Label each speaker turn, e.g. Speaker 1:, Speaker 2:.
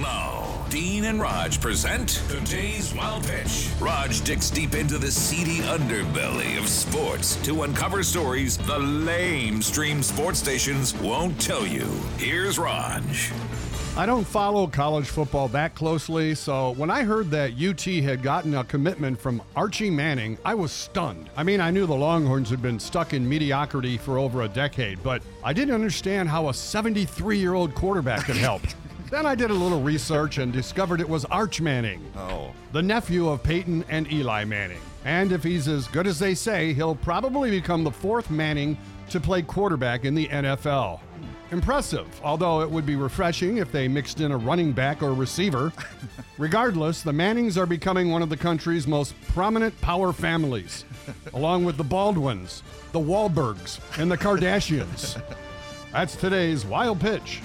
Speaker 1: Now, Dean and Rog present today's Wild Pitch. Rog digs deep into the seedy underbelly of sports to uncover stories the lame stream sports stations won't tell you. Here's Rog.
Speaker 2: I don't follow college football that closely, so when I heard that UT had gotten a commitment from Archie Manning, I was stunned. I mean, I knew the Longhorns had been stuck in mediocrity for over a decade, but I didn't understand how a 73 year old quarterback could help. then I did a little research and discovered it was Arch Manning,
Speaker 3: Oh.
Speaker 2: the nephew of Peyton and Eli Manning. And if he's as good as they say, he'll probably become the fourth Manning to play quarterback in the NFL. Impressive, although it would be refreshing if they mixed in a running back or receiver. Regardless, the Mannings are becoming one of the country's most prominent power families, along with the Baldwins, the Wahlbergs, and the Kardashians. That's today's Wild Pitch.